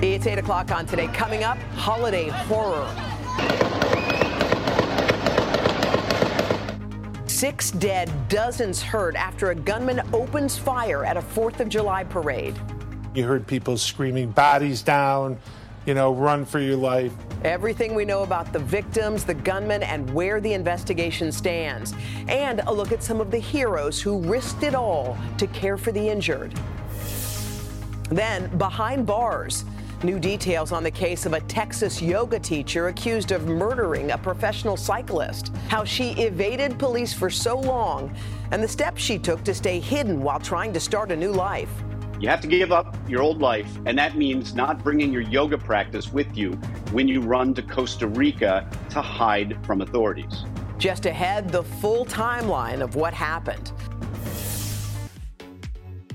It's 8 o'clock on today. Coming up, holiday horror. Six dead, dozens hurt after a gunman opens fire at a 4th of July parade. You heard people screaming, bodies down, you know, run for your life. Everything we know about the victims, the gunman, and where the investigation stands. And a look at some of the heroes who risked it all to care for the injured. Then, behind bars, New details on the case of a Texas yoga teacher accused of murdering a professional cyclist, how she evaded police for so long, and the steps she took to stay hidden while trying to start a new life. You have to give up your old life, and that means not bringing your yoga practice with you when you run to Costa Rica to hide from authorities. Just ahead, the full timeline of what happened.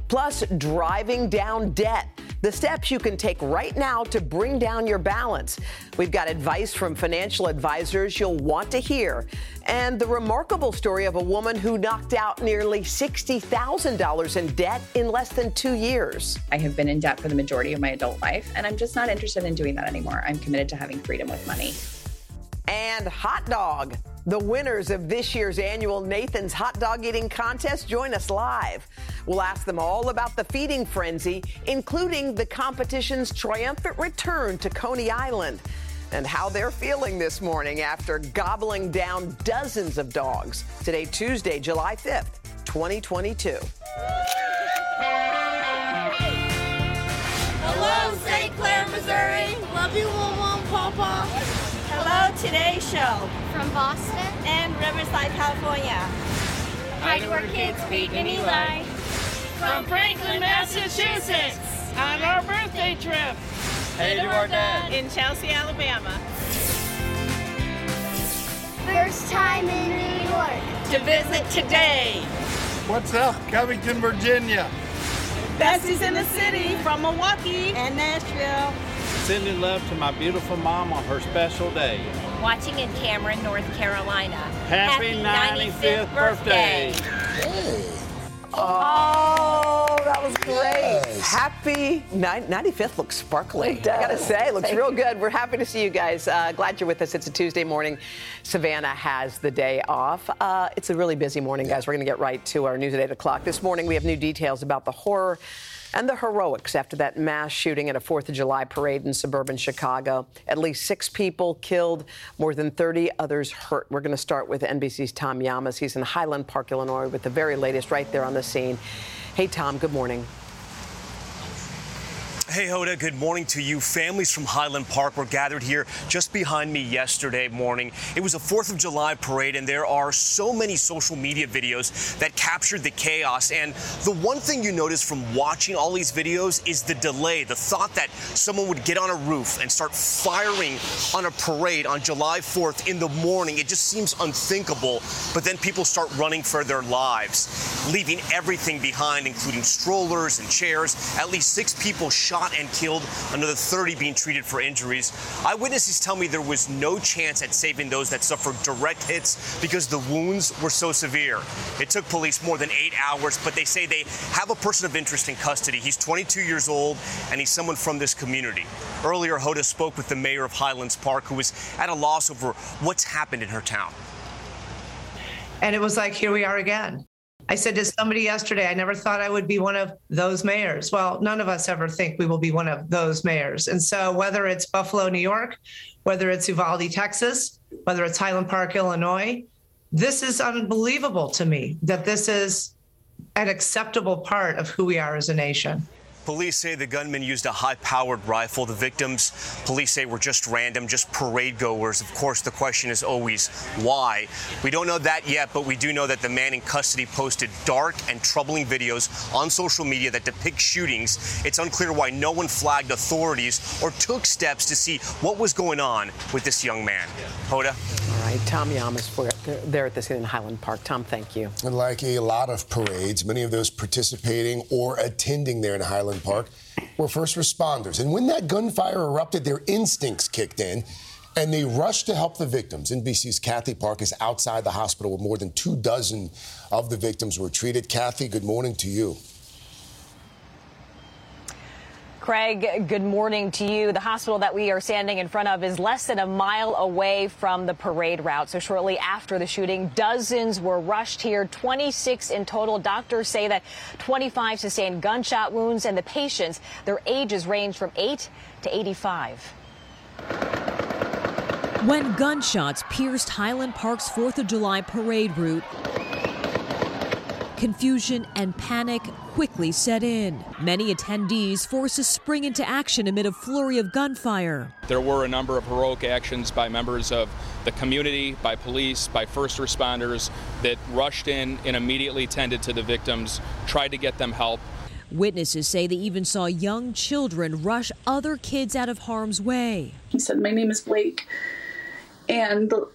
Plus, driving down debt the steps you can take right now to bring down your balance. We've got advice from financial advisors you'll want to hear, and the remarkable story of a woman who knocked out nearly $60,000 in debt in less than two years. I have been in debt for the majority of my adult life, and I'm just not interested in doing that anymore. I'm committed to having freedom with money. And hot dog. The winners of this year's annual Nathan's Hot Dog Eating Contest join us live. We'll ask them all about the feeding frenzy, including the competition's triumphant return to Coney Island and how they're feeling this morning after gobbling down dozens of dogs. Today, Tuesday, July 5th, 2022. Hello, St. Clair, Missouri. Love you, Mom, Papa. Hello Today Show from Boston and Riverside, California. Hi to our kids, Peyton and Eli. From Franklin, Massachusetts on our birthday trip. Hey to our dad in Chelsea, Alabama. First time in New York to visit today. What's up, Covington, Virginia? Bestie's in the city from Milwaukee and Nashville. Sending love to my beautiful mom on her special day. Watching in Cameron, North Carolina. Happy, Happy 95th, 95th birthday. birthday. Oh, that was great. Yes. Happy 95th looks sparkly. I gotta say, looks Thank real good. We're happy to see you guys. Uh, glad you're with us. It's a Tuesday morning. Savannah has the day off. Uh, it's a really busy morning, guys. We're gonna get right to our news at 8 o'clock. This morning, we have new details about the horror and the heroics after that mass shooting at a 4th of July parade in suburban Chicago. At least six people killed, more than 30 others hurt. We're going to start with NBC's Tom Llamas. He's in Highland Park, Illinois, with the very latest right there on the scene. Hey, Tom, good morning. Hey, Hoda, good morning to you. Families from Highland Park were gathered here just behind me yesterday morning. It was a 4th of July parade, and there are so many social media videos that captured the chaos. And the one thing you notice from watching all these videos is the delay, the thought that someone would get on a roof and start firing on a parade on July 4th in the morning. It just seems unthinkable. But then people start running for their lives, leaving everything behind, including strollers and chairs. At least six people shot shot and killed, another 30 being treated for injuries. Eyewitnesses tell me there was no chance at saving those that suffered direct hits because the wounds were so severe. It took police more than eight hours, but they say they have a person of interest in custody. He's 22 years old, and he's someone from this community. Earlier, Hoda spoke with the mayor of Highlands Park, who was at a loss over what's happened in her town. And it was like, here we are again. I said to somebody yesterday, I never thought I would be one of those mayors. Well, none of us ever think we will be one of those mayors. And so, whether it's Buffalo, New York, whether it's Uvalde, Texas, whether it's Highland Park, Illinois, this is unbelievable to me that this is an acceptable part of who we are as a nation. Police say the gunman used a high powered rifle. The victims, police say, were just random, just parade goers. Of course, the question is always why. We don't know that yet, but we do know that the man in custody posted dark and troubling videos on social media that depict shootings. It's unclear why no one flagged authorities or took steps to see what was going on with this young man. Hoda? All right, Tom Llamas for there at the scene in Highland Park. Tom, thank you. And like a lot of parades, many of those participating or attending there in Highland Park were first responders. And when that gunfire erupted, their instincts kicked in and they rushed to help the victims. NBC's Kathy Park is outside the hospital where more than two dozen of the victims were treated. Kathy, good morning to you. Craig, good morning to you. The hospital that we are standing in front of is less than a mile away from the parade route. So shortly after the shooting, dozens were rushed here, 26 in total. Doctors say that 25 sustained gunshot wounds, and the patients, their ages range from 8 to 85. When gunshots pierced Highland Park's 4th of July parade route, Confusion and panic quickly set in. Many attendees forced to spring into action amid a flurry of gunfire. There were a number of heroic actions by members of the community, by police, by first responders that rushed in and immediately tended to the victims, tried to get them help. Witnesses say they even saw young children rush other kids out of harm's way. He said, My name is Blake. And the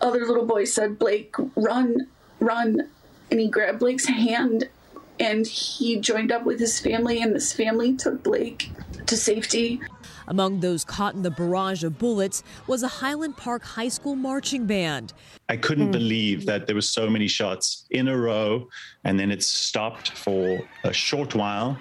other little boy said, Blake, run, run and he grabbed Blake's hand and he joined up with his family, and this family took Blake to safety. Among those caught in the barrage of bullets was a Highland Park High School marching band. I couldn't mm. believe that there were so many shots in a row, and then it stopped for a short while.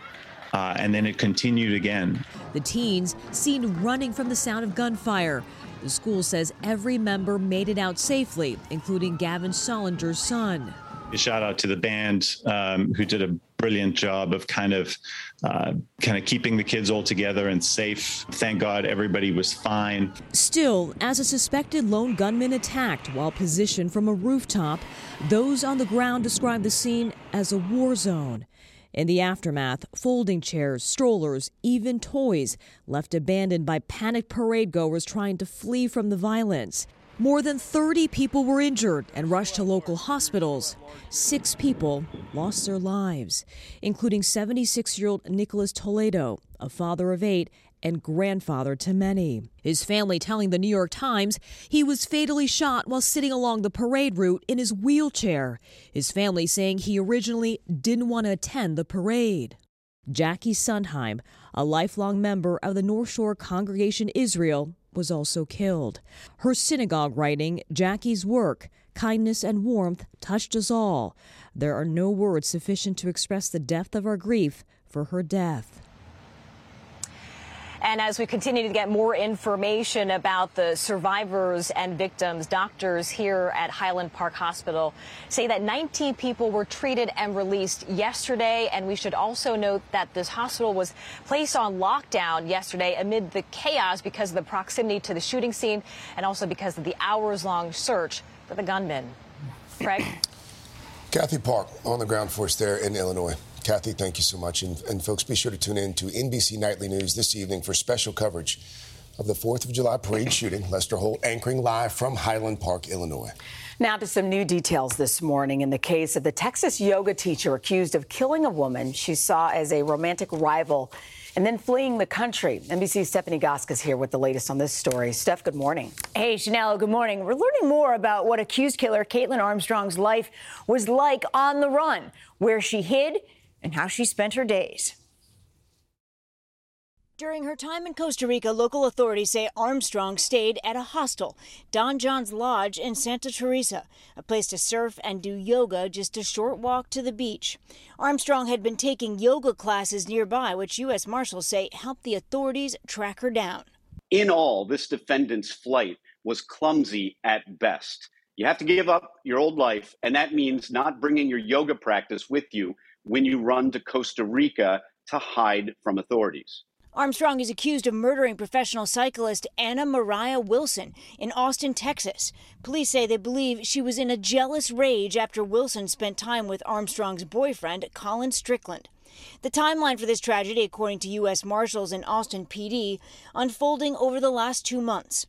Uh, and then it continued again. The teens seen running from the sound of gunfire. The school says every member made it out safely, including Gavin Solinger's son. A shout out to the band um, who did a brilliant job of kind of uh, kind of keeping the kids all together and safe. Thank God everybody was fine. Still, as a suspected lone gunman attacked while positioned from a rooftop, those on the ground described the scene as a war zone. In the aftermath, folding chairs, strollers, even toys left abandoned by panicked parade goers trying to flee from the violence. More than 30 people were injured and rushed to local hospitals. Six people lost their lives, including 76 year old Nicholas Toledo, a father of eight and grandfather to many. His family telling the New York Times he was fatally shot while sitting along the parade route in his wheelchair. His family saying he originally didn't want to attend the parade. Jackie Sundheim, a lifelong member of the North Shore Congregation Israel, was also killed. Her synagogue writing, Jackie's work, kindness and warmth touched us all. There are no words sufficient to express the depth of our grief for her death. And as we continue to get more information about the survivors and victims, doctors here at Highland Park Hospital say that 19 people were treated and released yesterday. And we should also note that this hospital was placed on lockdown yesterday amid the chaos because of the proximity to the shooting scene and also because of the hours long search for the gunman. Craig? Kathy Park on the ground force there in Illinois. Kathy, thank you so much. And, and, folks, be sure to tune in to NBC Nightly News this evening for special coverage of the 4th of July parade shooting. Lester Holt anchoring live from Highland Park, Illinois. Now to some new details this morning in the case of the Texas yoga teacher accused of killing a woman she saw as a romantic rival and then fleeing the country. NBC's Stephanie Gosk is here with the latest on this story. Steph, good morning. Hey, Chanel, good morning. We're learning more about what accused killer Kaitlin Armstrong's life was like on the run, where she hid and how she spent her days. During her time in Costa Rica, local authorities say Armstrong stayed at a hostel, Don John's Lodge in Santa Teresa, a place to surf and do yoga just a short walk to the beach. Armstrong had been taking yoga classes nearby, which U.S. Marshals say helped the authorities track her down. In all, this defendant's flight was clumsy at best. You have to give up your old life, and that means not bringing your yoga practice with you when you run to Costa Rica to hide from authorities. Armstrong is accused of murdering professional cyclist Anna Moriah Wilson in Austin, Texas. Police say they believe she was in a jealous rage after Wilson spent time with Armstrong's boyfriend, Colin Strickland. The timeline for this tragedy, according to U.S. Marshals and Austin PD, unfolding over the last two months.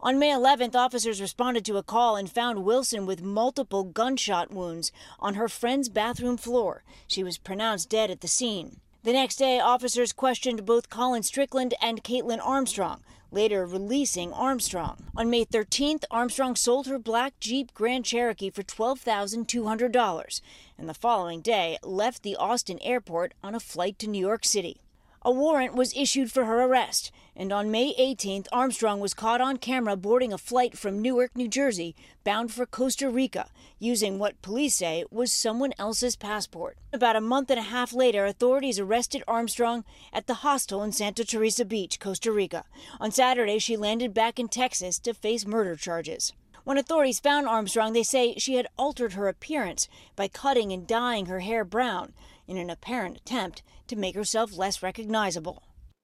On May 11th, officers responded to a call and found Wilson with multiple gunshot wounds on her friend's bathroom floor. She was pronounced dead at the scene. The next day, officers questioned both Colin Strickland and Kaitlin Armstrong, later releasing Armstrong. On May 13th, Armstrong sold her black Jeep Grand Cherokee for $12,200 and the following day left the Austin airport on a flight to New York City. A warrant was issued for her arrest, and on May 18th, Armstrong was caught on camera boarding a flight from Newark, New Jersey, bound for Costa Rica, using what police say was someone else's passport. About a month and a half later, authorities arrested Armstrong at the hostel in Santa Teresa Beach, Costa Rica. On Saturday, she landed back in Texas to face murder charges. When authorities found Armstrong, they say she had altered her appearance by cutting and dyeing her hair brown in an apparent attempt to make herself less recognizable.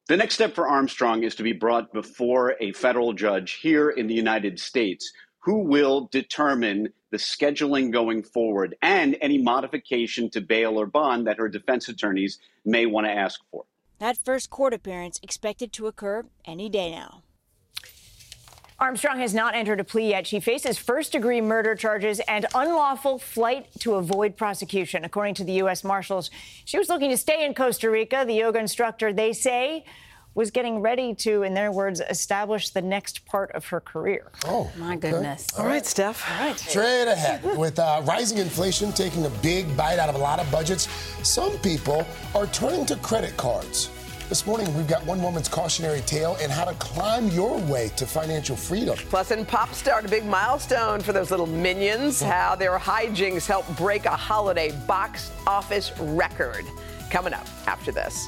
The next step for Armstrong is to be brought before a federal judge here in the United States who will determine the scheduling going forward and any modification to bail or bond that her defense attorneys may want to ask for. That first court appearance expected to occur any day now. Armstrong has not entered a plea yet. She faces first degree murder charges and unlawful flight to avoid prosecution. According to the U.S. Marshals, she was looking to stay in Costa Rica. The yoga instructor, they say, was getting ready to, in their words, establish the next part of her career. Oh, my okay. goodness. All right, Steph. All right. Straight ahead. With uh, rising inflation taking a big bite out of a lot of budgets, some people are turning to credit cards. This morning, we've got one woman's cautionary tale and how to climb your way to financial freedom. Plus, in Pop Star, a big milestone for those little minions, how their hijinks help break a holiday box office record. Coming up after this.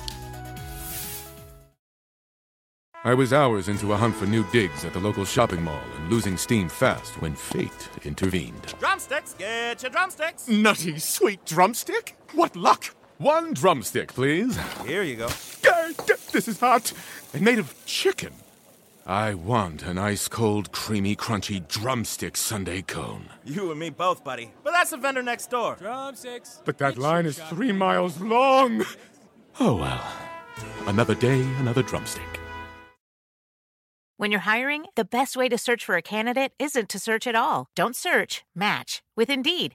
I was hours into a hunt for new digs at the local shopping mall and losing steam fast when fate intervened. Drumsticks, get your drumsticks. Nutty, sweet drumstick? What luck! One drumstick, please. Here you go. This is hot and made of chicken. I want an ice cold, creamy, crunchy drumstick Sunday cone. You and me both, buddy. But that's the vendor next door. Drumsticks. But that line is three miles long. Oh well. Another day, another drumstick. When you're hiring, the best way to search for a candidate isn't to search at all. Don't search, match with Indeed.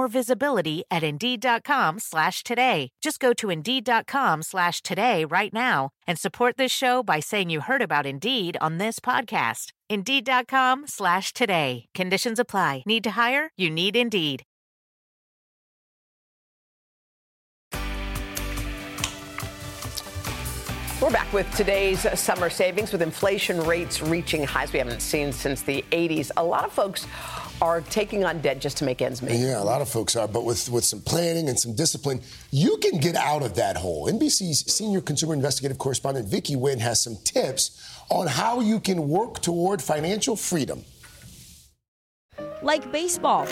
visibility at Indeed.com slash today. Just go to Indeed.com slash today right now and support this show by saying you heard about Indeed on this podcast. Indeed.com slash today. Conditions apply. Need to hire? You need Indeed. We're back with today's summer savings with inflation rates reaching highs we haven't seen since the 80s. A lot of folks are taking on debt just to make ends meet. Yeah, a lot of folks are, but with, with some planning and some discipline, you can get out of that hole. NBC's senior consumer investigative correspondent Vicky Nguyen has some tips on how you can work toward financial freedom. Like baseball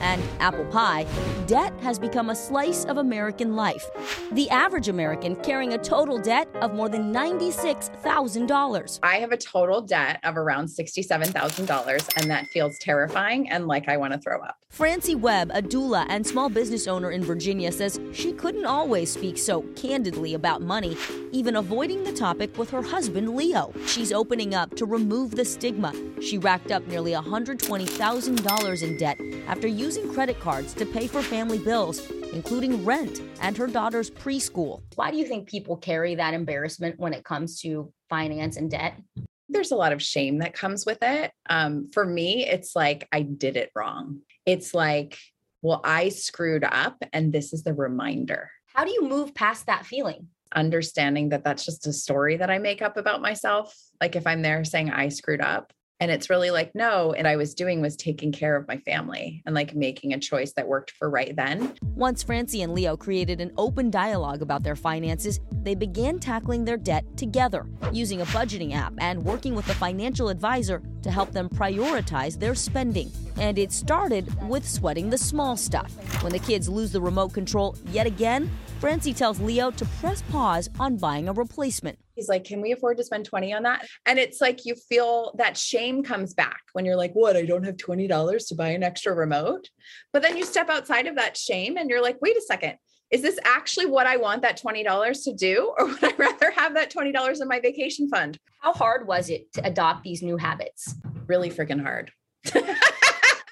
and apple pie, debt has become a slice of American life. The average American carrying a total debt of more than $96,000. I have a total debt of around $67,000, and that feels terrifying and like I want to throw up. Francie Webb, a doula and small business owner in Virginia, says she couldn't always speak so candidly about money, even avoiding the topic with her husband, Leo. She's opening up to remove the stigma. She racked up nearly $120,000 in debt after using credit cards to pay for family bills, including rent and her daughter's preschool. Why do you think people carry that embarrassment when it comes to finance and debt? There's a lot of shame that comes with it. Um, for me, it's like I did it wrong. It's like, well, I screwed up, and this is the reminder. How do you move past that feeling? understanding that that's just a story that I make up about myself. Like if I'm there saying I screwed up, and it's really like, no. And I was doing was taking care of my family and like making a choice that worked for right then. Once Francie and Leo created an open dialogue about their finances, they began tackling their debt together, using a budgeting app and working with a financial advisor to help them prioritize their spending. And it started with sweating the small stuff. When the kids lose the remote control yet again, Francie tells Leo to press pause on buying a replacement. He's like, Can we afford to spend 20 on that? And it's like you feel that shame comes back when you're like, What? I don't have $20 to buy an extra remote. But then you step outside of that shame and you're like, Wait a second. Is this actually what I want that $20 to do? Or would I rather have that $20 in my vacation fund? How hard was it to adopt these new habits? Really freaking hard.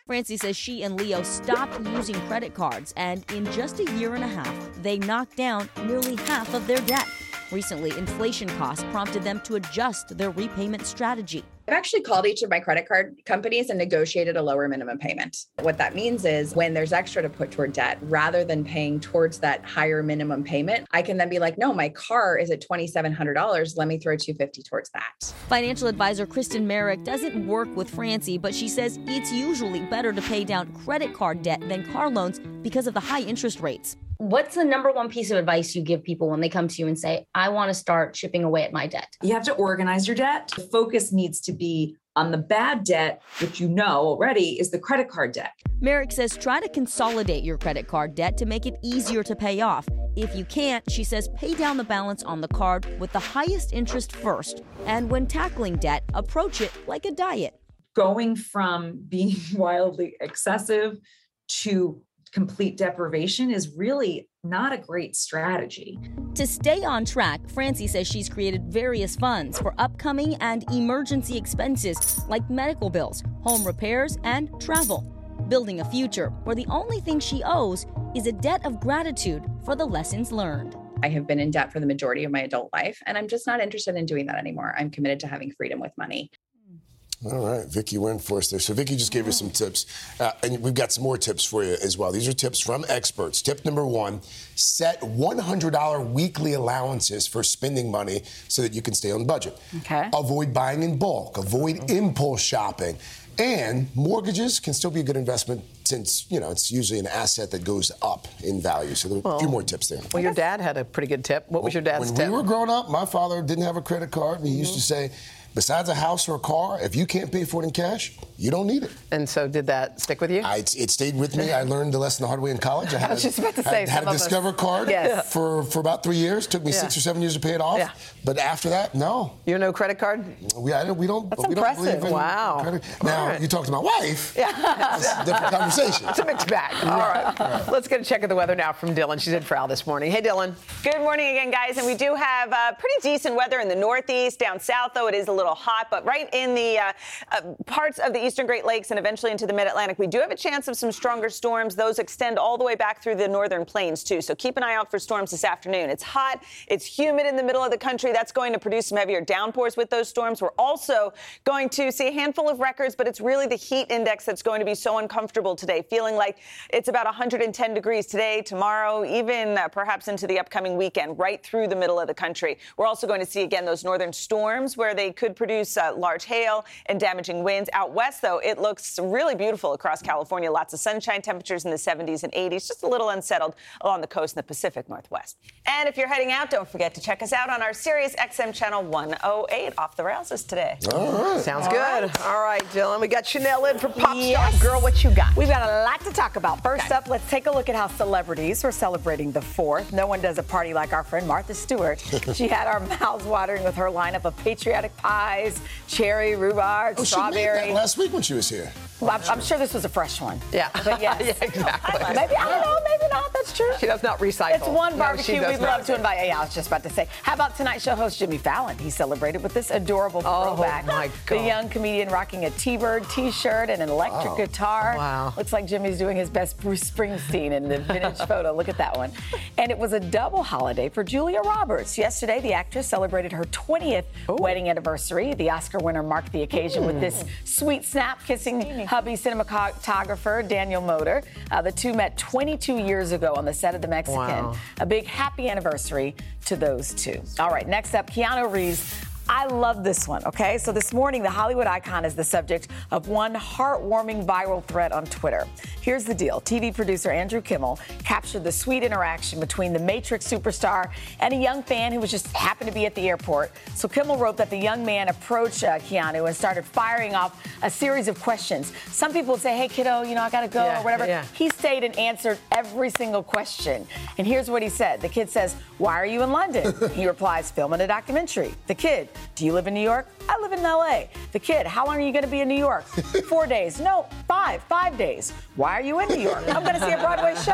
Francie says she and Leo stopped using credit cards, and in just a year and a half, they knocked down nearly half of their debt. Recently, inflation costs prompted them to adjust their repayment strategy. I've actually called each of my credit card companies and negotiated a lower minimum payment. What that means is when there's extra to put toward debt, rather than paying towards that higher minimum payment, I can then be like, no, my car is at $2,700. Let me throw 250 towards that. Financial advisor Kristen Merrick doesn't work with Francie, but she says it's usually better to pay down credit card debt than car loans because of the high interest rates. What's the number one piece of advice you give people when they come to you and say, I want to start chipping away at my debt? You have to organize your debt. The focus needs to be on the bad debt, which you know already is the credit card debt. Merrick says try to consolidate your credit card debt to make it easier to pay off. If you can't, she says pay down the balance on the card with the highest interest first. And when tackling debt, approach it like a diet. Going from being wildly excessive to complete deprivation is really not a great strategy. To stay on track, Francie says she's created various funds for upcoming and emergency expenses like medical bills, home repairs, and travel, building a future where the only thing she owes is a debt of gratitude for the lessons learned. I have been in debt for the majority of my adult life, and I'm just not interested in doing that anymore. I'm committed to having freedom with money. All right, Vicky Nguyen for us there. So Vicky just gave you some tips, uh, and we've got some more tips for you as well. These are tips from experts. Tip number one: set $100 weekly allowances for spending money so that you can stay on budget. Okay. Avoid buying in bulk. Avoid impulse shopping. And mortgages can still be a good investment since you know it's usually an asset that goes up in value. So there are a few more tips there. Well, your dad had a pretty good tip. What was your dad's when tip? we were growing up, my father didn't have a credit card. He used to say, besides a house or a car, if you can't pay for it in cash, you don't need it. And so, did that stick with you? I, it stayed with me. I learned the lesson the hard way in college. I, had I was a- just about to had- say, had, some a of us- Discover card Yes. for, for about three years. Took me Yeah. six or seven years to pay it off. Yeah. But after that, no. You're no credit card? We, I don't, we don't. That's we don't impressive. believe in Wow. Credit. Now All right. you talk to my wife. Yeah. That's a different conversation. It's a mixed bag. All right. Let's get a check of the weather now from Dylan. She's in Prowl this morning. Hey, Dylan. Good morning again, guys. And we do have uh, pretty decent weather in the Northeast. Down south, though, it is a little hot. But right in the uh, uh, parts of the eastern Great Lakes and eventually into the mid Atlantic, we do have a chance of some stronger storms. Those extend all the way back through the northern plains, too. So keep an eye out for storms this afternoon. It's hot, it's humid in the middle of the country. That's going to produce some heavier downpours with those storms. We're also going to see a handful of records, but it's really the heat index that's going to be so uncomfortable today, feeling like it's about 110 degrees today, tomorrow, even uh, perhaps into the upcoming weekend, right through the middle of the country. We're also going to see again those northern storms where they could produce uh, large hail and damaging winds. Out west, though, it looks really beautiful across California. Lots of sunshine, temperatures in the 70s and 80s, just a little unsettled along the coast in the Pacific Northwest. And if you're heading out, don't forget to check us out on our Sirius XM channel 108. Off the rails is today. All right. Sounds All good. right. All right, Dylan. We got Chanel in for Pop Yes. Star. Girl, what you got? We've got a lot to talk about. First up, let's take a look at how celebrities are celebrating the 4th. No one does a party like our friend Martha Stewart. she had our mouths watering with her lineup of patriotic pies, cherry, rhubarb, Oh, she made strawberry. that last week when she was here. Well, I'm, I'm sure this was a fresh one. Yeah. But yes. yeah, exactly. Maybe, I don't know, maybe not. That's true. She does not recycle. It's one barbecue does we'd love to invite. Yeah, I was just about to say. How about Tonight Show host Jimmy Fallon? He celebrated with this adorable Oh, throwback. my God. The young comedian rocking a T-Bird T-shirt and an electric Wow. guitar. Wow. Looks like Jimmy's doing his best Bruce Springsteen in the vintage photo. Look at that one. And it was a double holiday for Julia Roberts. Yesterday, the actress celebrated her 20th wedding anniversary. The Oscar winner marked the occasion with this sweet snap, kissing hubby cinematographer Daniel Moder. Uh, the two met 22 years ago on the set of The Mexican. Wow. A big happy anniversary to those two. All right, next up, Keanu Reeves. I love this one, okay? So this morning, the Hollywood icon is the subject of one heartwarming viral thread on Twitter. Here's the deal TV producer Andrew Kimmel captured the sweet interaction between the Matrix superstar and a young fan who was just happened to be at the airport. So Kimmel wrote that the young man approached uh, Keanu and started firing off a series of questions. Some people would say, hey, kiddo, you know, I gotta go Yeah, or whatever. yeah. He stayed and answered every single question. And here's what he said The kid says, Why are you in London? he replies, Filming a documentary. The kid, Do you live in New York? I live in LA. The kid, How long are you going to be in New York? Four days. No, five. Five days. Why are you in New York? I'm going to see a Broadway show.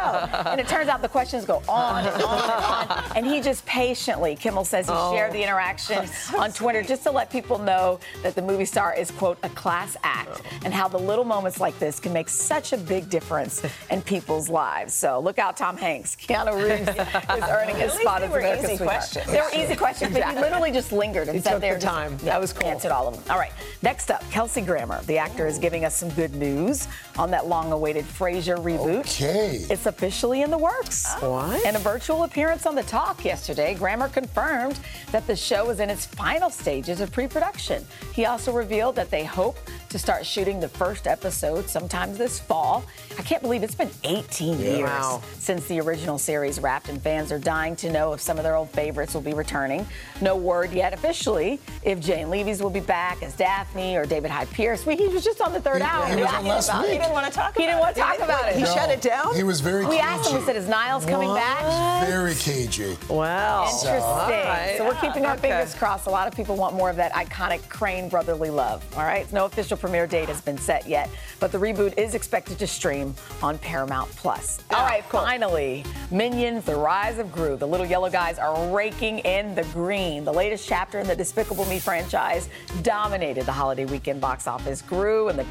And it turns out the questions go on and on and on. And he just patiently, Kimmel says he Oh. shared the oh. interaction on Twitter just to let people know that the movie star is, quote, a class act oh. and how the little moments like this can make such a big difference in people's lives. So look out, Tom Hanks. Keanu Reeves is earning his spot they as were America's easy sweetheart. questions. They were easy questions, but he literally just lingered and sat took there. the and just- time. yeah, That was cool. Answered all of them. All right. Next up, Kelsey Grammer. The actor is giving us some good news on that long-awaited Frasier reboot. Okay. It's officially in the works. Oh. What? In a virtual appearance on The Talk yesterday, Grammer confirmed that the show is in its final stages of pre-production. He also revealed that they hope to start shooting the first episode sometime this fall. I can't believe it's been 18 Yeah. years Wow. since the original series wrapped, and fans are dying to know if some of their old favorites will be returning. No word yet officially if Jane Leeves will be back as Daphne or David Hyde Pierce. Well, he was just on the third He- hour. he was on last week. He didn't want to talk. He didn't want to talk about it. He shut it down? He was very cagey. We asked him. We said, "Is Niles coming back?" Very cagey. Wow. Interesting. All right. So we're keeping our Okay. fingers crossed. A lot of people want more of that iconic Crane brotherly love. All right. No official premiere date has been set yet, but the reboot is expected to stream on Paramount Plus. Ah, All right. Finally, Minions: The Rise of Gru. The little yellow guys are raking in the green. The latest chapter in the Despicable Me franchise dominated the holiday weekend box office. Gru and the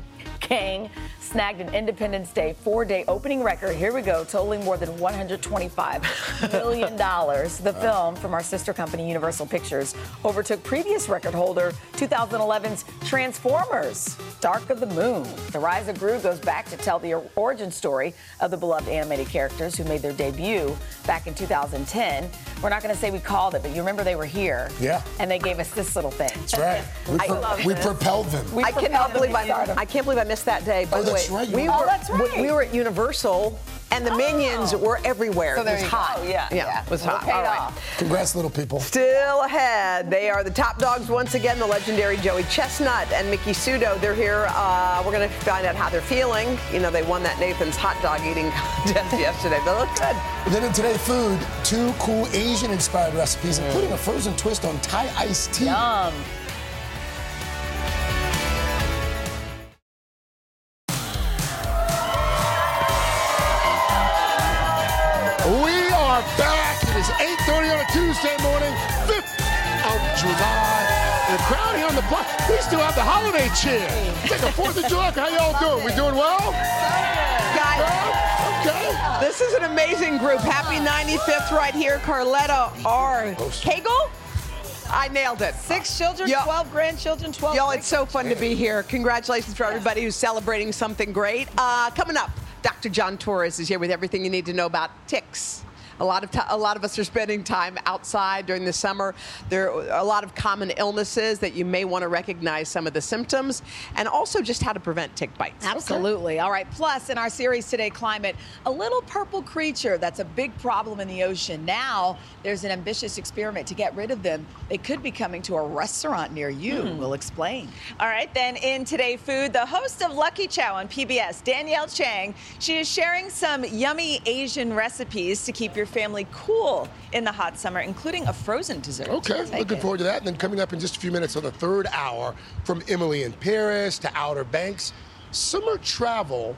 Gang snagged an Independence Day four-day opening record. Here we go, totaling more than 125 million dollars. The film from our sister company Universal Pictures overtook previous record holder 2011's Transformers: Dark of the Moon. The Rise of Gru goes back to tell the origin story of the beloved animated characters who made their debut back in 2010. We're not going to say we called it, but you remember they were here. Yeah. And they gave us this little thing. That's right. We, I pro- love we propelled them. We I propelled cannot them believe I, stardom. I can't believe I missed that day. By Oh, the that's way, right, we were- were Oh, that's right. we, we were at Universal, and the Minions were everywhere. So it was you go. hot. Oh, yeah, yeah, yeah. it was hot. All right. off. Congrats, little people. Still ahead. They are the top dogs once again. The legendary Joey Chestnut and Miki Sudo. They're here. Uh, we're going to find out how they're feeling. You know, they won that Nathan's hot dog eating contest yesterday. They look good. Then in Today Food, two cool Asian-inspired recipes, Mm. including a frozen twist on Thai iced tea. Yum. 8.30 on a Tuesday morning, 5th of July. The crowd here on the block, we still have the holiday cheer. It's like the 4th of July. How y'all doing? We doing well? Guys, Okay. this is an amazing group. Happy 95th right here. Carletta R. Kegel? I nailed it. Six children, Yo- 12 grandchildren, 12. Y'all, it's so fun to be here. Congratulations for everybody who's celebrating something great. Uh, coming up, Dr. John Torres is here with everything you need to know about ticks. A lot of a lot of us are spending time outside during the summer. There are a lot of common illnesses that you may want to recognize some of the symptoms, and also just how to prevent tick bites. Absolutely. All right. Plus, in our series today, Climate, a little purple creature that's a big problem in the ocean. Now, there's an ambitious experiment to get rid of them. They could be coming to a restaurant near you. Hmm. We'll explain. All right, then in Today Food, the host of Lucky Chow on PBS, Danielle Chang, she is sharing some yummy Asian recipes to keep your family cool in the hot summer, including a frozen dessert. Okay, looking forward to that. And then coming up in just a few minutes on the third hour, from Emily in Paris to Outer Banks, summer travel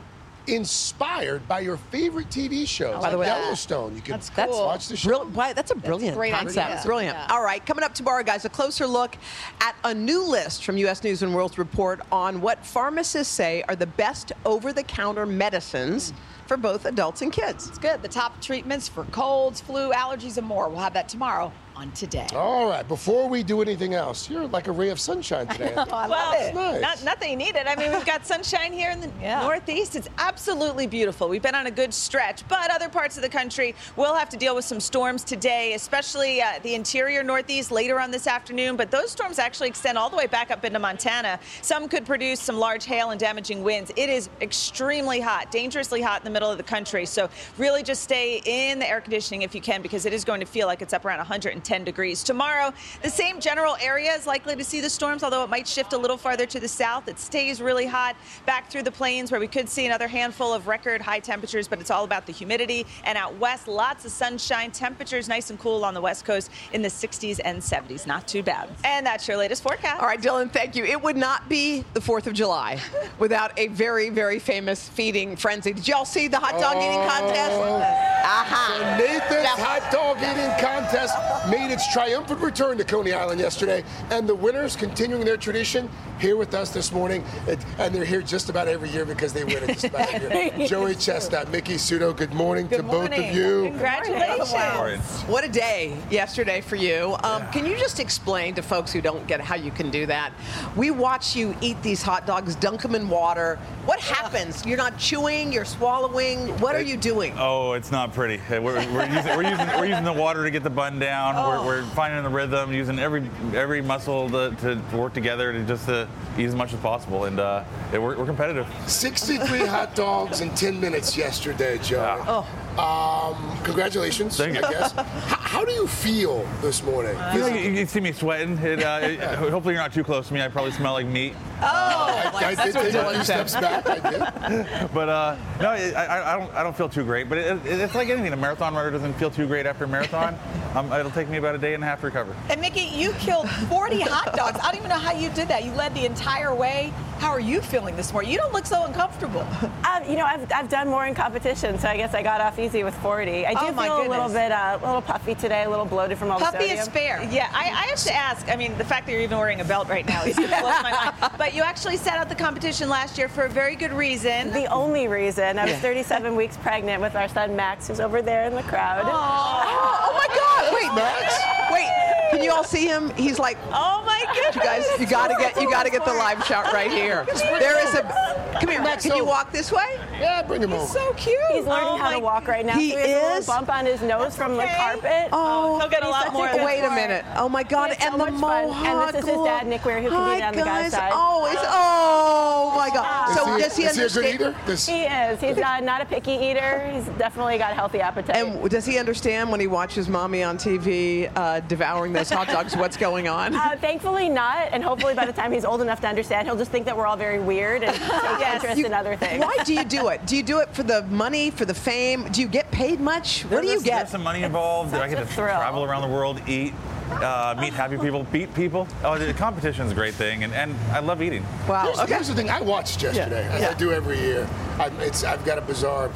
inspired by your favorite TV shows. By the like way, Yellowstone. You can That's cool. watch the show. Brill- why, that's a brilliant great concept. idea. Brilliant. Yeah. All right, coming up tomorrow, guys, a closer look at a new list from U.S. News and World Report on what pharmacists say are the best over-the-counter medicines for both adults and kids. It's good. The top treatments for colds, flu, allergies, and more. We'll have that tomorrow on today. All right, before we do anything else, you're like a ray of sunshine today. well, That's nice. not, nothing needed. I mean, we've got sunshine here in the Northeast. It's absolutely beautiful. We've been on a good stretch, but other parts of the country will have to deal with some storms today, especially uh, the interior Northeast later on this afternoon. But those storms actually extend all the way back up into Montana. Some could produce some large hail and damaging winds. It is extremely hot, dangerously hot in the middle of the country. So really just stay in the air conditioning if you can because it is going to feel like it's up around 110 degrees. Tomorrow, the same general area is likely to see the storms, although it might shift a little farther to the south. It stays really hot back through the plains where we could see another handful of record high temperatures, but it's all about the humidity. And out west, lots of sunshine. Temperatures nice and cool on the west coast in the 60s and 70s. Not too bad. And that's your latest forecast. All right, Dylan, thank you. It would not be the 4th of July without a very, very famous feeding frenzy. Did y'all see the hot dog eating contest? Oh. Aha. So Nathan's hot dog eating contest made its triumphant return to Coney Island yesterday, and the winners continuing their tradition here with us this morning, It- and they're here just about every year because they win it just about every year. Joey Chestnut, Miki Sudo, good morning to both of you. Congratulations. What a day yesterday for you. Um, Can you just explain to folks who don't get how you can do that? We watch you eat these hot dogs, dunk them in water. What happens? You're not chewing, you're swallowing. What are you doing? Oh, it's not pretty. We're, we're, using, we're, using, we're using the water to get the bun down. Oh. We're, we're finding the rhythm, using every every muscle to, to, to work together to just to eat as much as possible. And uh, yeah, we're, we're competitive. 63 hot dogs in 10 minutes yesterday, Joey. Oh. Um, congratulations, Thank you. I guess. H- how do you feel this morning? You, know, you, you see me sweating. It, uh, it- hopefully you're not too close to me. I probably smell like meat. Oh, I, I did take a few steps back. I did. But uh, no, it, I, I don't. I don't feel too great. But it, it, it's like anything. A marathon runner doesn't feel too great after a marathon. um, it'll take me about a day and a half to recover. And Miki, you killed 40 hot dogs. I don't even know how you did that. You led the entire way. How are you feeling this morning? You don't look so uncomfortable. Um, you know, I've, I've done more in competition, so I guess I got off easy with 40. I do Oh, my feel a little bit, uh, a little puffy today, a little bloated from all the Puppy sodium. is fair. Yeah, I, I have to ask. I mean, the fact that you're even wearing a belt right now is blows my mind. But you actually sat out the competition last year for a very good reason. The only reason. I was Yeah. 37 weeks pregnant with our son Max, who's over there in the crowd. Oh, my God! Wait, Max. Wait, can you all see him? He's like, oh my goodness! You guys, you gotta get, you gotta get the live shot right here. There is a. Come here, Max. Can you walk this way? Yeah, bring him over. He's so cute. He's learning how to walk right now. He so he has is? little bump on his nose from the carpet. Oh, he'll get a lot more. Wait a minute. Oh my God! He and so the much mohawk. And this is his dad, Nick Wehry, who can Hi, be on the guy's guys. side. Oh, it's oh my God. So does he understand? He is. He's uh, not a picky eater. He's definitely got a healthy appetite. And does he understand when he watches mommy on TV uh, devouring those hot dogs what's going on? Uh, thankfully not, and hopefully by the time he's old enough to understand, he'll just think that we're all very weird and take interest You- in other things. Why do you do it? Do you do it for the money, for the fame? Do you get paid much? What do you There's- get? There's some money involved. I get to travel around the world, eat, uh, meet happy people, beat people. Oh, the competition's a great thing, and, and I love eating. Here's, here's the thing. I watched yesterday, Yeah. as Yeah. I do every year. I'm, it's, I've got a bizarre,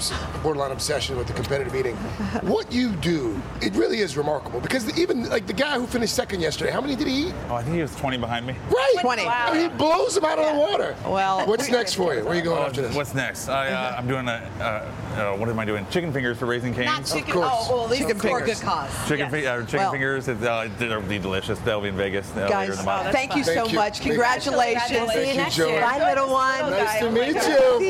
borderline obsession with the competitive eating. what you do, it really is remarkable because the, even like the guy who finished second yesterday, how many did he eat? Oh, I think he was 20 behind me. Right, 20. I mean, he blows them out of the water. Well, what's next for you? Where are you going Oh, after this? What's next? I, uh, I'm doing a, uh, uh, what am I doing? Chicken fingers for Raising Cane's. Not chicken. Oh, well, these Chicken are for a fingers. good cause. Chicken, fi- uh, chicken Well- fingers, it, uh, they'll be delicious. They'll be in Vegas uh, later Guys, in the month. thank you so Thank much. You. Congratulations. Thank See you you, next Joey. year. Bye, little one. Nice to Oh meet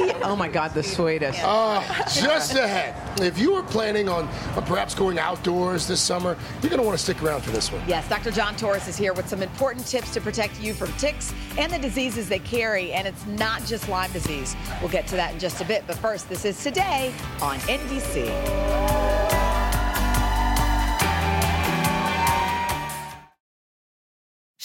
you. Oh my God, the sweetest. Uh, just ahead. If you are planning on uh, perhaps going outdoors this summer, you're going to want to stick around for this one. Yes, Dr. John Torres is here with some important tips to protect you from ticks and the diseases they carry. And it's not just Lyme disease. We'll get to that in just a bit. But first, this is today on NBC.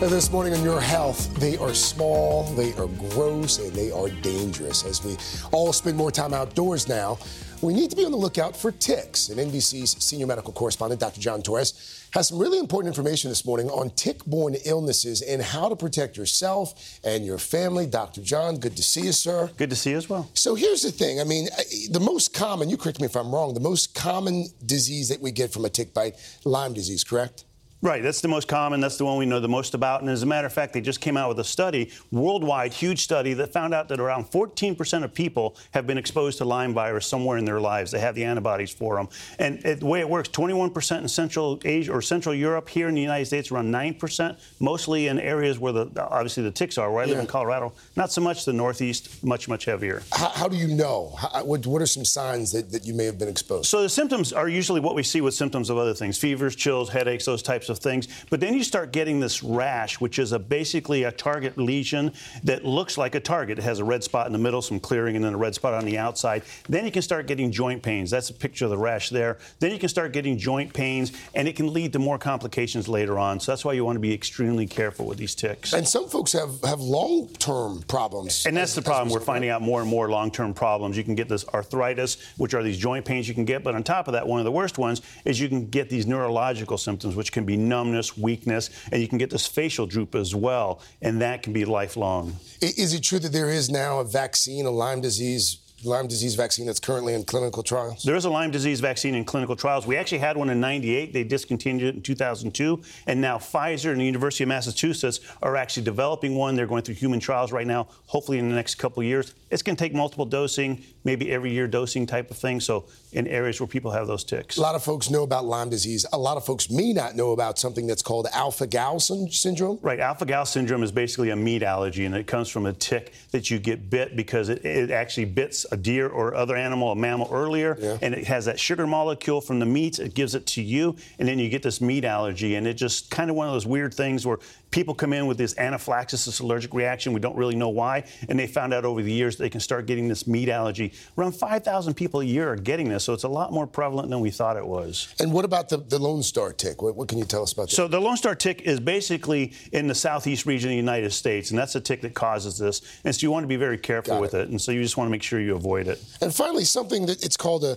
This morning on Your Health, they are small, they are gross, and they are dangerous. As we all spend more time outdoors now, we need to be on the lookout for ticks. And NBC's senior medical correspondent, Dr. John Torres, has some really important information this morning on tick borne illnesses and how to protect yourself and your family. Dr. John, good to see you, sir. Good to see you as well. So here's the thing I mean, the most common, you correct me if I'm wrong, the most common disease that we get from a tick bite, Lyme disease, correct? Right, that's the most common. That's the one we know the most about. And as a matter of fact, they just came out with a study, worldwide, huge study, that found out that around 14% of people have been exposed to Lyme virus somewhere in their lives. They have the antibodies for them. And it, the way it works, 21% in Central Asia or Central Europe. Here in the United States, around 9%, mostly in areas where the obviously the ticks are. Where I live in Colorado, not so much the Northeast, much much heavier. How, how do you know? How, what, what are some signs that, that you may have been exposed? So the symptoms are usually what we see with symptoms of other things: fevers, chills, headaches, those types of things. But then you start getting this rash, which is a basically a target lesion that looks like a target. It has a red spot in the middle, some clearing, and then a red spot on the outside. Then you can start getting joint pains. That's a picture of the rash there. Then you can start getting joint pains, and it can lead to more complications later on. So that's why you want to be extremely careful with these ticks. And some folks have, have long-term problems. And that's the problem. We're finding out more and more long-term problems. You can get this arthritis, which are these joint pains you can get. But on top of that, one of the worst ones is you can get these neurological symptoms, which can be numbness weakness, and you can get this facial droop as well, and that can be lifelong. Is it true that there is now a vaccine, a Lyme disease Lyme disease vaccine that's currently in clinical trials? There is a Lyme disease vaccine in clinical trials. We actually had one in 98. They discontinued it in 2002. And now Pfizer and the University of Massachusetts are actually developing one. They're going through human trials right now, hopefully in the next couple of years. It's going to take multiple dosing, maybe every year dosing type of thing. So in areas where people have those ticks. A lot of folks know about Lyme disease. A lot of folks may not know about something that's called alpha-gal syndrome. Right. Alpha-gal syndrome is basically a meat allergy, and it comes from a tick that you get bit because it, it actually bits a deer or other animal, a mammal earlier, yeah. and it has that sugar molecule from the meat. It gives it to you, and then you get this meat allergy, and it just kind of one of those weird things where people come in with this anaphylaxis, this allergic reaction. We don't really know why, and they found out over the years they can start getting this meat allergy. Around 5,000 people a year are getting this, so it's a lot more prevalent than we thought it was. And what about the, the Lone Star tick? What, what can you tell us about that? So the Lone Star tick is basically in the southeast region of the United States, and that's a tick that causes this. And so you want to be very careful Got with it. it. and so you just want to make sure you avoid it. And finally, something that it's called a,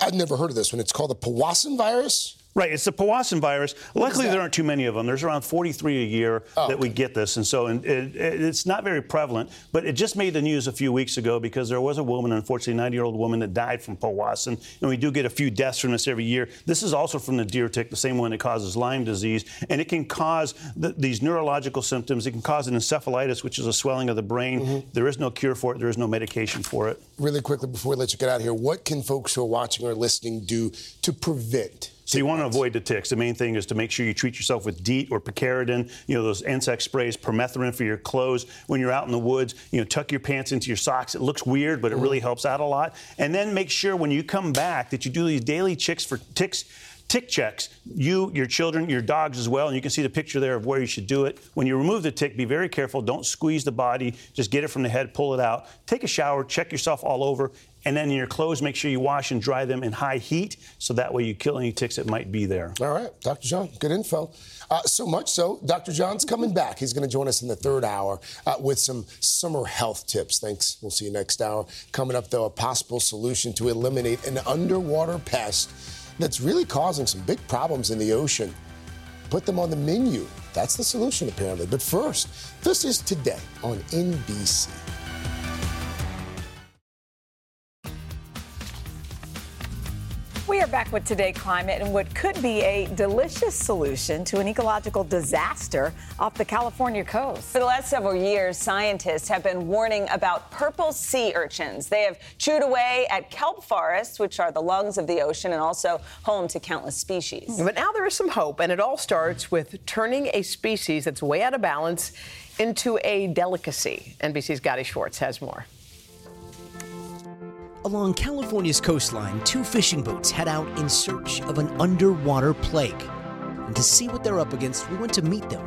I've never heard of this one, it's called the Powassan virus. Right, it's the Powassan virus. Luckily, there aren't too many of them. There's around 43 a year oh, that we get this, and so and it, it, it's not very prevalent. But it just made the news a few weeks ago because there was a woman, unfortunately, a 90-year-old woman that died from Powassan, and we do get a few deaths from this every year. This is also from the deer tick, the same one that causes Lyme disease, and it can cause the, these neurological symptoms. It can cause an encephalitis, which is a swelling of the brain. Mm-hmm. There is no cure for it. There is no medication for it. Really quickly before we let you get out of here, what can folks who are watching or listening do to prevent? So you want to avoid the ticks. The main thing is to make sure you treat yourself with DEET or picaridin, you know, those insect sprays, permethrin for your clothes. When you're out in the woods, you know, tuck your pants into your socks. It looks weird, but it really mm-hmm. helps out a lot. And then make sure when you come back that you do these daily checks for ticks tick checks, you, your children, your dogs as well, and you can see the picture there of where you should do it. When you remove the tick, be very careful. Don't squeeze the body. Just get it from the head, pull it out. Take a shower, check yourself all over, and then in your clothes, make sure you wash and dry them in high heat so that way you kill any ticks that might be there. All right, Dr. John, good info. Uh, so much so, Dr. John's coming back. He's going to join us in the third hour uh, with some summer health tips. Thanks. We'll see you next hour. Coming up, though, a possible solution to eliminate an underwater pest that's really causing some big problems in the ocean. Put them on the menu. That's the solution, apparently. But first, this is today on NBC. Back with Today Climate and what could be a delicious solution to an ecological disaster off the California coast. For the last several years, scientists have been warning about purple sea urchins. They have chewed away at kelp forests, which are the lungs of the ocean and also home to countless species. But now there is some hope, and it all starts with turning a species that's way out of balance into a delicacy. NBC's Gadi Schwartz has more. Along California's coastline, two fishing boats head out in search of an underwater plague. And to see what they're up against, we went to meet them.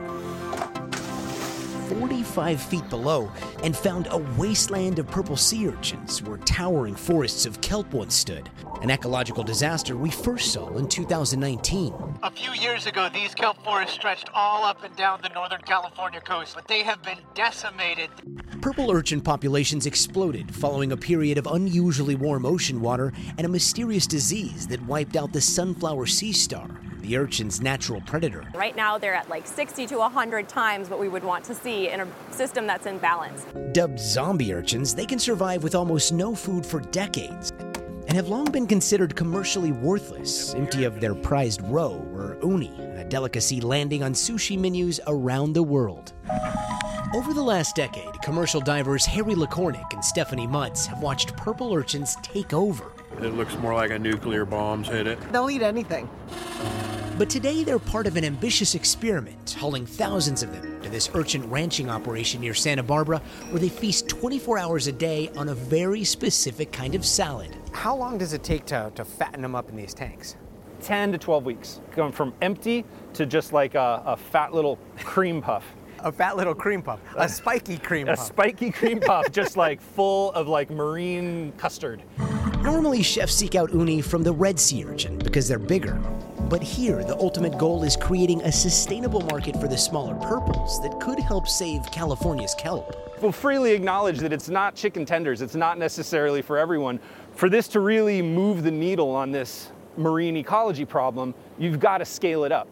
45 feet below and found a wasteland of purple sea urchins where towering forests of kelp once stood, an ecological disaster we first saw in 2019. A few years ago, these kelp forests stretched all up and down the Northern California coast, but they have been decimated. Purple urchin populations exploded following a period of unusually warm ocean water and a mysterious disease that wiped out the sunflower sea star, the urchin's natural predator. Right now, they're at like 60 to 100 times what we would want to see in a system that's in balance. Dubbed zombie urchins, they can survive with almost no food for decades and have long been considered commercially worthless, empty of their prized roe or uni, a delicacy landing on sushi menus around the world. Over the last decade, commercial divers Harry Liquornik and Stephanie Mutz have watched purple urchins take over. It looks more like a nuclear bomb's hit it. They'll eat anything. But today they're part of an ambitious experiment, hauling thousands of them to this urchin ranching operation near Santa Barbara, where they feast 24 hours a day on a very specific kind of salad. How long does it take to, to fatten them up in these tanks? 10 to 12 weeks, going from empty to just like a, a fat little cream puff. a fat little cream puff, a spiky cream a puff. spiky cream puff, just like full of like marine custard. Normally, chefs seek out uni from the red sea urchin because they're bigger. But here, the ultimate goal is creating a sustainable market for the smaller purples that could help save California's kelp. We'll freely acknowledge that it's not chicken tenders, it's not necessarily for everyone. For this to really move the needle on this marine ecology problem, you've got to scale it up.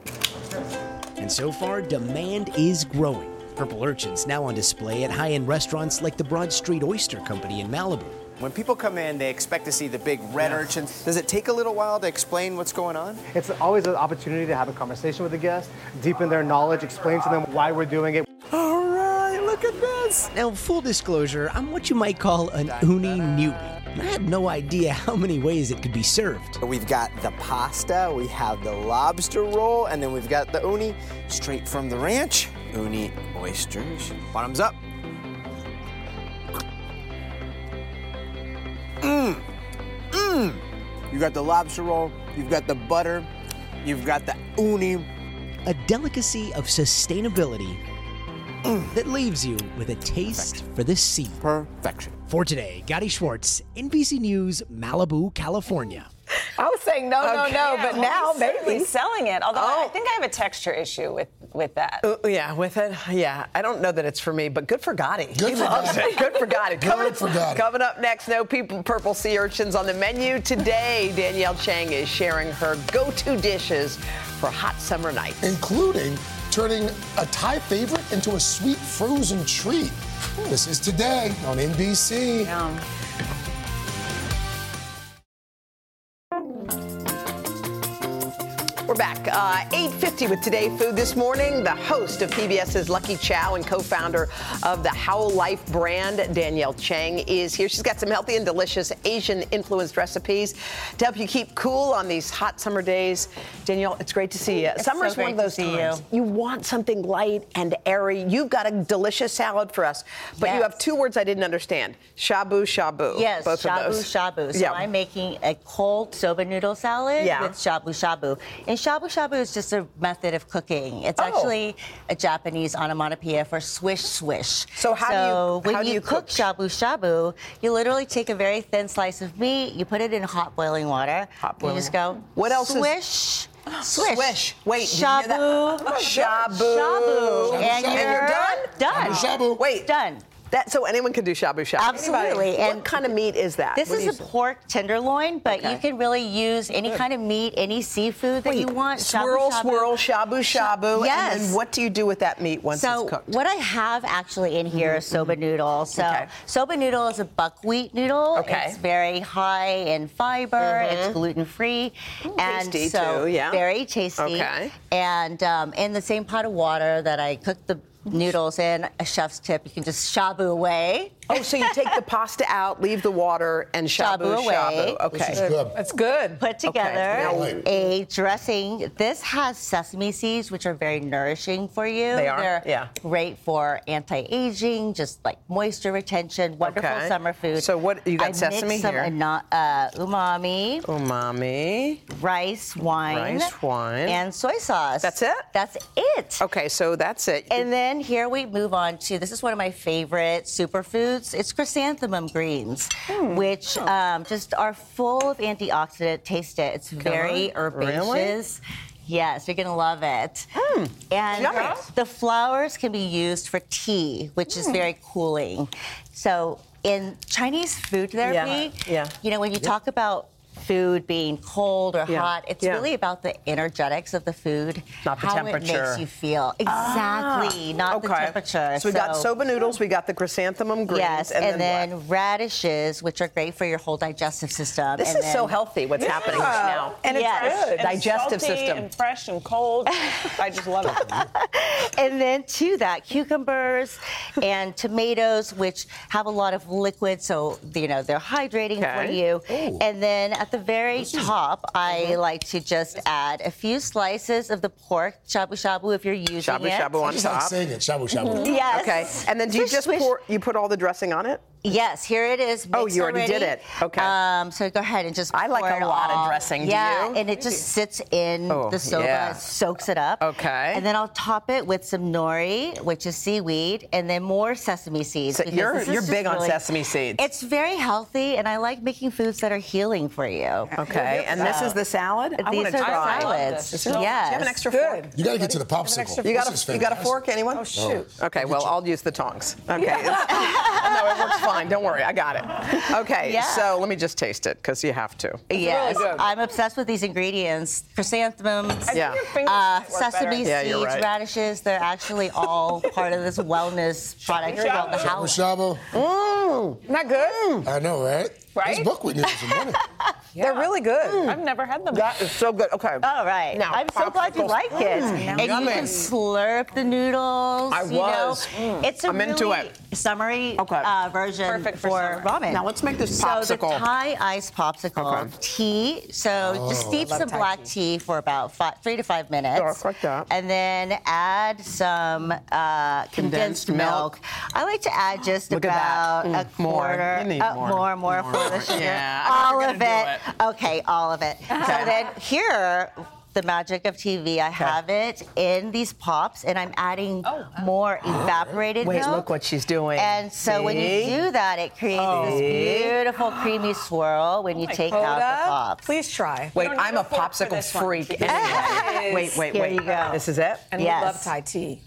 And so far, demand is growing. Purple urchins now on display at high end restaurants like the Broad Street Oyster Company in Malibu. When people come in, they expect to see the big red urchins. Does it take a little while to explain what's going on? It's always an opportunity to have a conversation with the guest, deepen their knowledge, explain to them why we're doing it. All right, look at this. Now, full disclosure, I'm what you might call an uni newbie. I had no idea how many ways it could be served. We've got the pasta, we have the lobster roll, and then we've got the uni straight from the ranch. Uni oysters. Bottoms up. You got the lobster roll, you've got the butter, you've got the uni. A delicacy of sustainability mm. that leaves you with a taste for the sea. Perfection. For today, Gadi Schwartz, NBC News, Malibu, California. I was saying no, Okay, no, no, but well, now he's certainly maybe. selling it. Although Oh. I think I have a texture issue with with that. Uh, yeah, with it. Yeah, I don't know that it's for me, but good for Gadi. Good he for loves Gadi. it. Good for Gadi. Coming, for Gadi. coming up next, no people purple sea urchins on the menu today. Danielle Chang is sharing her go-to dishes for hot summer nights. including turning a Thai favorite into a sweet frozen treat. This is today on NBC. We're back. Uh, 8.50 with Today Food this morning. The host of PBS's Lucky Chow and co-founder of the Hao Life brand, Danielle Chang, is here. She's got some healthy and delicious Asian-influenced recipes to help you keep cool on these hot summer days. Danielle, it's great to see you. It's Summer's so one of those times. You. want something light and airy. You've got a delicious salad for us, but you have two words I didn't understand. Shabu, shabu. Yes, both shabu of those. shabu. So Yeah. I'm making a cold soba noodle salad Yeah. with shabu shabu. And shabu shabu is just a method of cooking. It's Oh. actually a Japanese onomatopoeia for swish swish. So how do you- when you, you cook cook? shabu shabu, you literally take a very thin slice of meat, you put it in hot boiling water. Hot boiling You just go. What else is- Swish. Swish. Swish. Wait, did you hear shabu. Shabu. Shabu. Shabu, And shabu. you're you're done? Done. Shabu, shabu. Wait. Done. That so anyone can do shabu shabu. Absolutely. Anybody. And what kind of meat is that? This What is a say? pork tenderloin, but Okay. you can really use any kind of meat, any seafood that you want. Shabu Swirl, shabu. swirl, shabu shabu. Yes. And what do you do with that meat once so it's cooked? Mm-hmm. what I have actually in here is soba noodle. So Okay. soba noodle is a buckwheat noodle. Okay. It's very high in fiber. It's Mhm. gluten free, and tasty so too, yeah. very tasty. Okay. And um, in the same pot of water that I cooked the noodles in, a chef's tip, you can just shabu away. Oh, so you take the pasta out, leave the water, and shabu Shabu away. shabu. Okay. This is good. That's good. Put together Now- a dressing. This has sesame seeds, which are very nourishing for you. They are? They're Yeah. great for anti-aging, just like moisture retention. Wonderful Okay. summer food. So what- you got I sesame mixed some here. ano- uh, umami, Umami, rice wine, rice wine, and soy sauce. That's it? That's it. Okay, so that's it. And then here we move on to this is one of my favorite superfoods. It's chrysanthemum greens, Hmm. which um, just are full of antioxidant. Taste it. It's very. Really? herbaceous. Yes, you're gonna love it. Hmm. And Yummy. the flowers can be used for tea, which is Hmm. very cooling. So in Chinese food therapy, Yeah. you know, when you Yeah. talk about food being cold or Yeah. hot, it's Yeah. really about the energetics of the food, Not the how temperature. it makes you feel. Exactly, Ah, not the temperature. So we got soba noodles, we got the chrysanthemum greens, Yes, and, and, then, then, radishes, which are great for your whole digestive system. This and is so healthy, what's happening right now. And it's Yes. good. And Digestive salty system. And fresh and cold. I just love it. and then to that, cucumbers and tomatoes, which have a lot of liquid, so you know they're hydrating for Okay. you. And then at the very top. I like to just add a few slices of the pork shabu shabu if you're using Shabu it. shabu shabu on Just like top. saying it, shabu shabu. Yes. Okay, and then do you just pour? You put all the dressing on it? Yes, here it is. Oh, you already did it. Okay. Um, so go ahead and just. I like pour a it lot of dressing. Do Yeah, you? and it just sits in Oh, the soba, yeah. soaks it up. Okay. And then I'll top it with some nori, which is seaweed, and then more sesame seeds. So you're you're just big on really- sesame seeds. It's very healthy, and I like making foods that are healing for you. Okay, and this is the salad. I These want to are the try. salads. Is there- Do you have an extra Good. fork? You got to get to the popsicle. You got This a you got a fork? Anyone? Oh, shoot. Okay, well I'll use the tongs. Okay. It's- no, it works fine. Don't worry, I got it. Okay, Yeah. so let me just taste it because you have to. Yes, I'm obsessed with these ingredients: chrysanthemums, Yeah. uh, work better. sesame Yeah, seeds, right. radishes. They're actually all part of this wellness product called the Shabu house. shabu. Mmm, not good. I know, right? Right? Those buckwheat noodles are money. They're really good. I've never had them. That is so good. Okay. All right. Now, I'm so glad you popsicles. like it. Mm, and you can slurp the noodles. I you know. was. Mm. It's a I'm really into it. summery Okay. uh, version Perfect for for, ramen. Now let's make this popsicle. So the Thai ice popsicle Okay. tea. So just Oh. steep some black tea. for about five, three to five minutes. Dark like that. And then add some uh, condensed, Condensed milk. milk. I like to add just Look about a Mm, more. quarter. Uh, more. more, more, for the sugar. Yeah, all of gonna it. Okay, all of it. So then here. The magic of TV. I have it in these pops, and I'm adding oh, more evaporated Oh, Wait, milk. look what she's doing. And so when you do that, it creates Oh. this beautiful creamy swirl when oh you take out the pops. Please try. Wait, I'm a a popsicle freak. Anyway. Wait, wait, Here wait. you go. This is it? And Yes. we love Thai tea.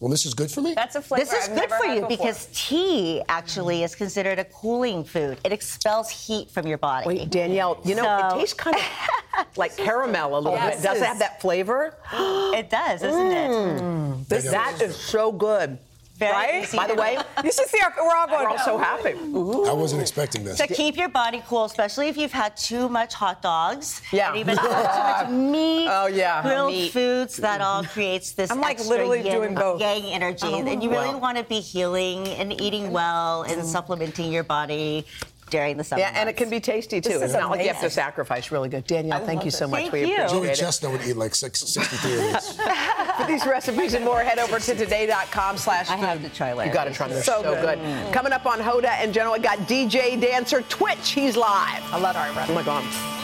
Well, this is good for me. That's a flavor This is I've good for you before. because tea actually is considered a cooling food. It expels heat from your body. Wait, Danielle, you know, it tastes kind of like caramel a little Yes. bit. Does it have that flavor? it does, doesn't it? Mm. This, that is so good. Very right? easy By the way, You should see our, we're all going. we're all so happy. Ooh. I wasn't expecting this. To keep your body cool, especially if you've had too much hot dogs, Yeah. and even too much oh, meat, Oh, yeah. grilled Meat. foods, that all mm-hmm. creates this I'm, like, extra literally yin, doing both. yang energy. Oh. and you really Wow. want to be healing and eating well and mm. supplementing your body during the summer Yeah, and it can be tasty too. This It's is not like you have to sacrifice. Really good, Danielle. Thank you so much. Thank we you. Joey appreciate it. Chestnut would eat like six, 63 of these. For these recipes and more, head over to today.com slash I have to try later. You got to try them. They're So so, good. good. Coming up on Hoda and Jenna, we got DJ Dancer Twitch. He's live. I love our Oh my God.